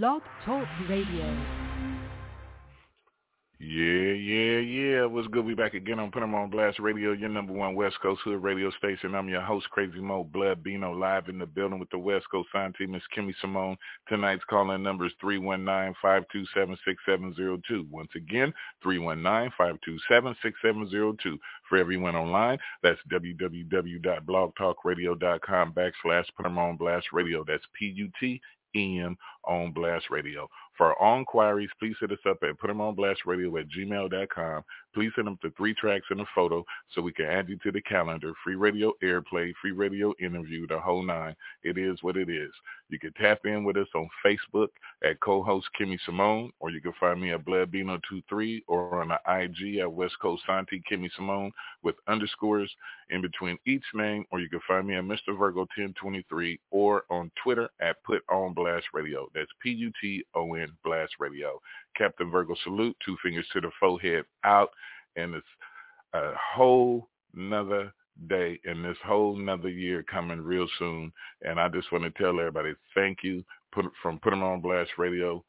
Blog Talk Radio. Yeah, yeah, yeah. What's good? We back again on Put 'em on Blast Radio, your number one West Coast Hood radio station. I'm your host, Crazy Mo Blood Bino, live in the building with the West Coast sign team, Miss Kimmy Simone. Tonight's calling number is 319-527-6702. Once again, 319-527-6702. For everyone online, that's www.blogtalkradio.com backslash Put 'em on Blast Radio. That's P-U-T-E-M on Blast Radio. For all inquiries, please hit us up at putemonblastradio at gmail.com. Please send them to three tracks and a photo so we can add you to the calendar. Free radio airplay, free radio interview, the whole nine. It is what it is. You can tap in with us on Facebook at co-host Kimmy Simone, or you can find me at BloodBino23 or on the IG at West Coast Santi Kimmy Simone with underscores in between each name, or you can find me at Mr. Virgo 1023 or on Twitter at Put On Blast Radio. That's P-U-T-O-N Blast Radio. Captain Virgo salute, two fingers to the forehead out, and it's a whole nother day and this whole nother year coming real soon. And I just want to tell everybody thank you put, from Put 'em on Blast Radio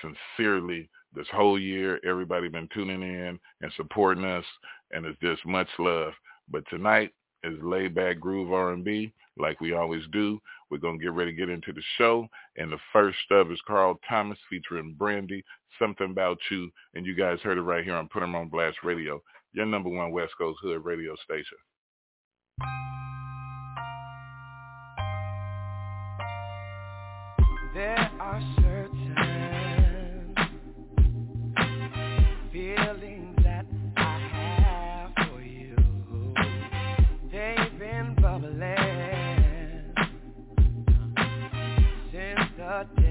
sincerely this whole year. Everybody been tuning in and supporting us, and it's just much love. But tonight is laid back groove R&B like we always do. We're going to get ready to get into the show. And the first of is Carl Thomas featuring Brandy, Something About You. And you guys heard it right here on Put 'em on Blast Radio, your number one West Coast Hood radio station. There are since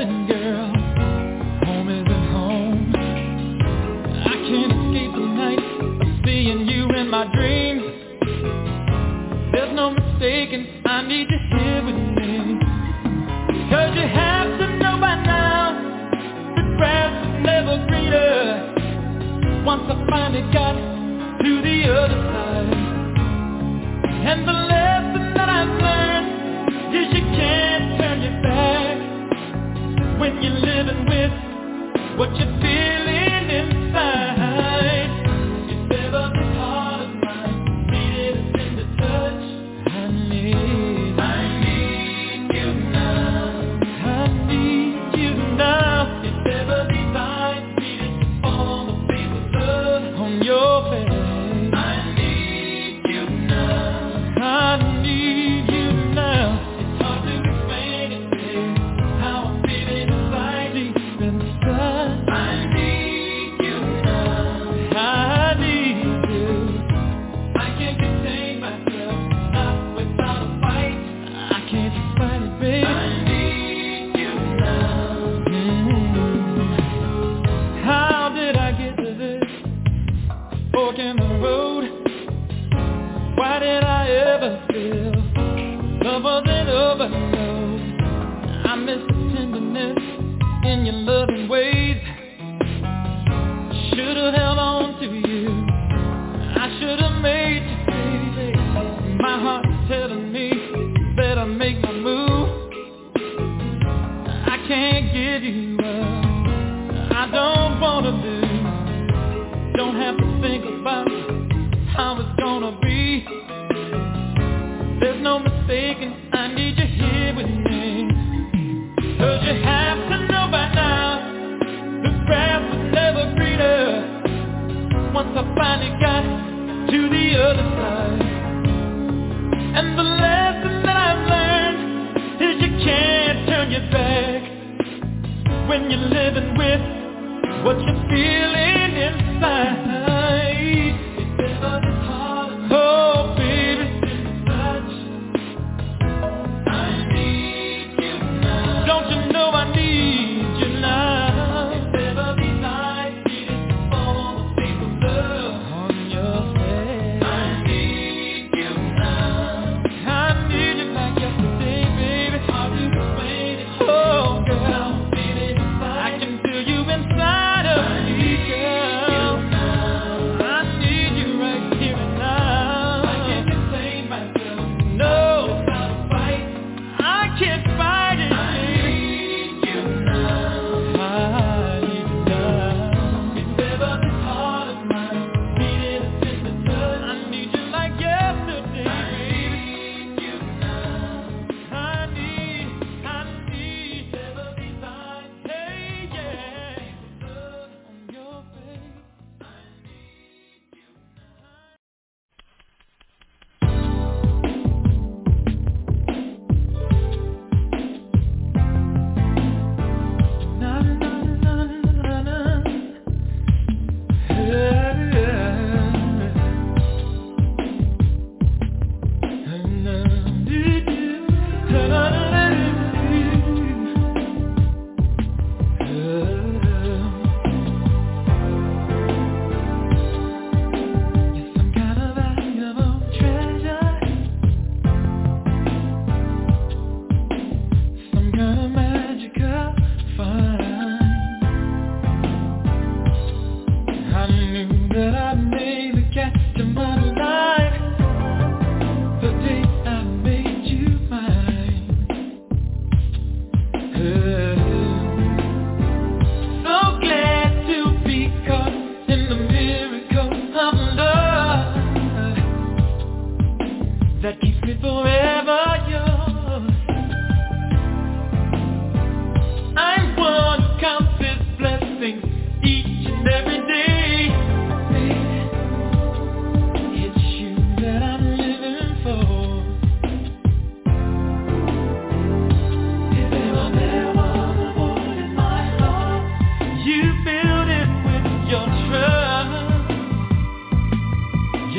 is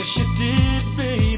Yes, you did, baby.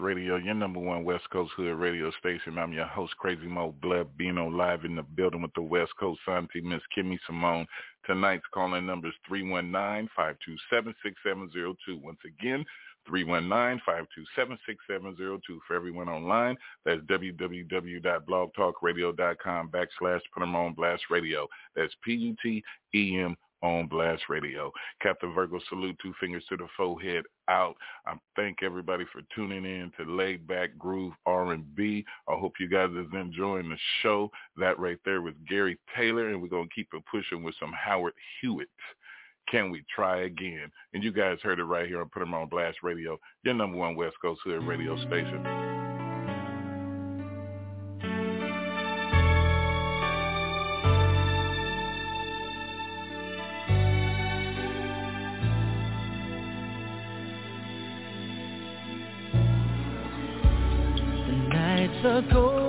Radio, your number one West Coast Hood radio station. I'm your host, Crazy Mo Blood, on live in the building with the West Coast Santi, Miss Kimmy Simone. Tonight's calling number is 319-527-6702. Once again, 319-527-6702 for everyone online. That's www.blogtalkradio.com backslash put them on blast radio. That's P-U-T-E-M on Blast Radio. Captain Virgo salute, two fingers to the forehead out. I thank everybody for tuning in to Laid Back Groove R&B. I hope you guys is enjoying the show. That right there was Gary Taylor, and we're going to keep it pushing with some Howard Hewitt. Can we try again? And you guys heard it right here on Put 'em on Blast Radio, your number one West Coast Hood radio station. The cold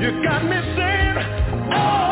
you got me saying, oh,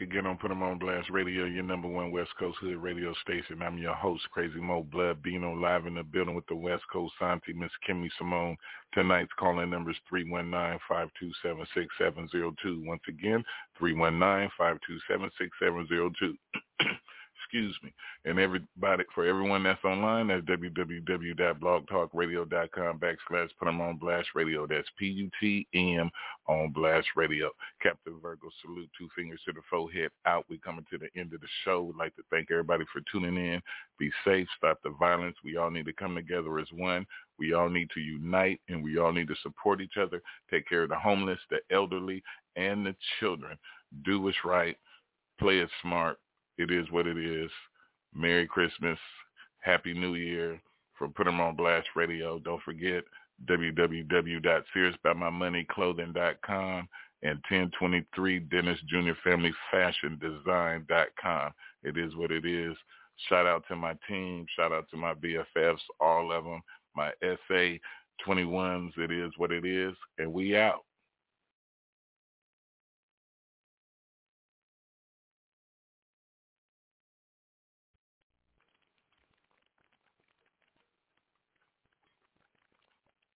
again on Put 'em on Blast Radio, your number one West Coast Hood radio station. I'm your host, Crazy Mo Blood Bino, live in the building with the West Coast Santi, Miss Kimmy Simone. Tonight's calling number is 319-527-6702. Once again, 319-527-6702. excuse me. And everybody, for everyone that's online, that's www.blogtalkradio.com backslash put them on blast radio. That's P-U-T-M on blast radio. Captain Virgo, salute, two fingers to the forehead out. We coming to the end of the show. We'd like to thank everybody for tuning in. Be safe, stop the violence. We all need to come together as one. We all need to unite and we all need to support each other, take care of the homeless, the elderly, and the children. Do what's right. Play it smart it is what it is. Merry Christmas. Happy New Year from Put 'em on Blast Radio. Don't forget, www.seriousbyMyMoneyClothing.com and 1023 Dennis Jr. Family Fashion Design.com. It is what it is. Shout out to my team. Shout out to my BFFs, all of them. My SA 21s. It is what it is. And we out.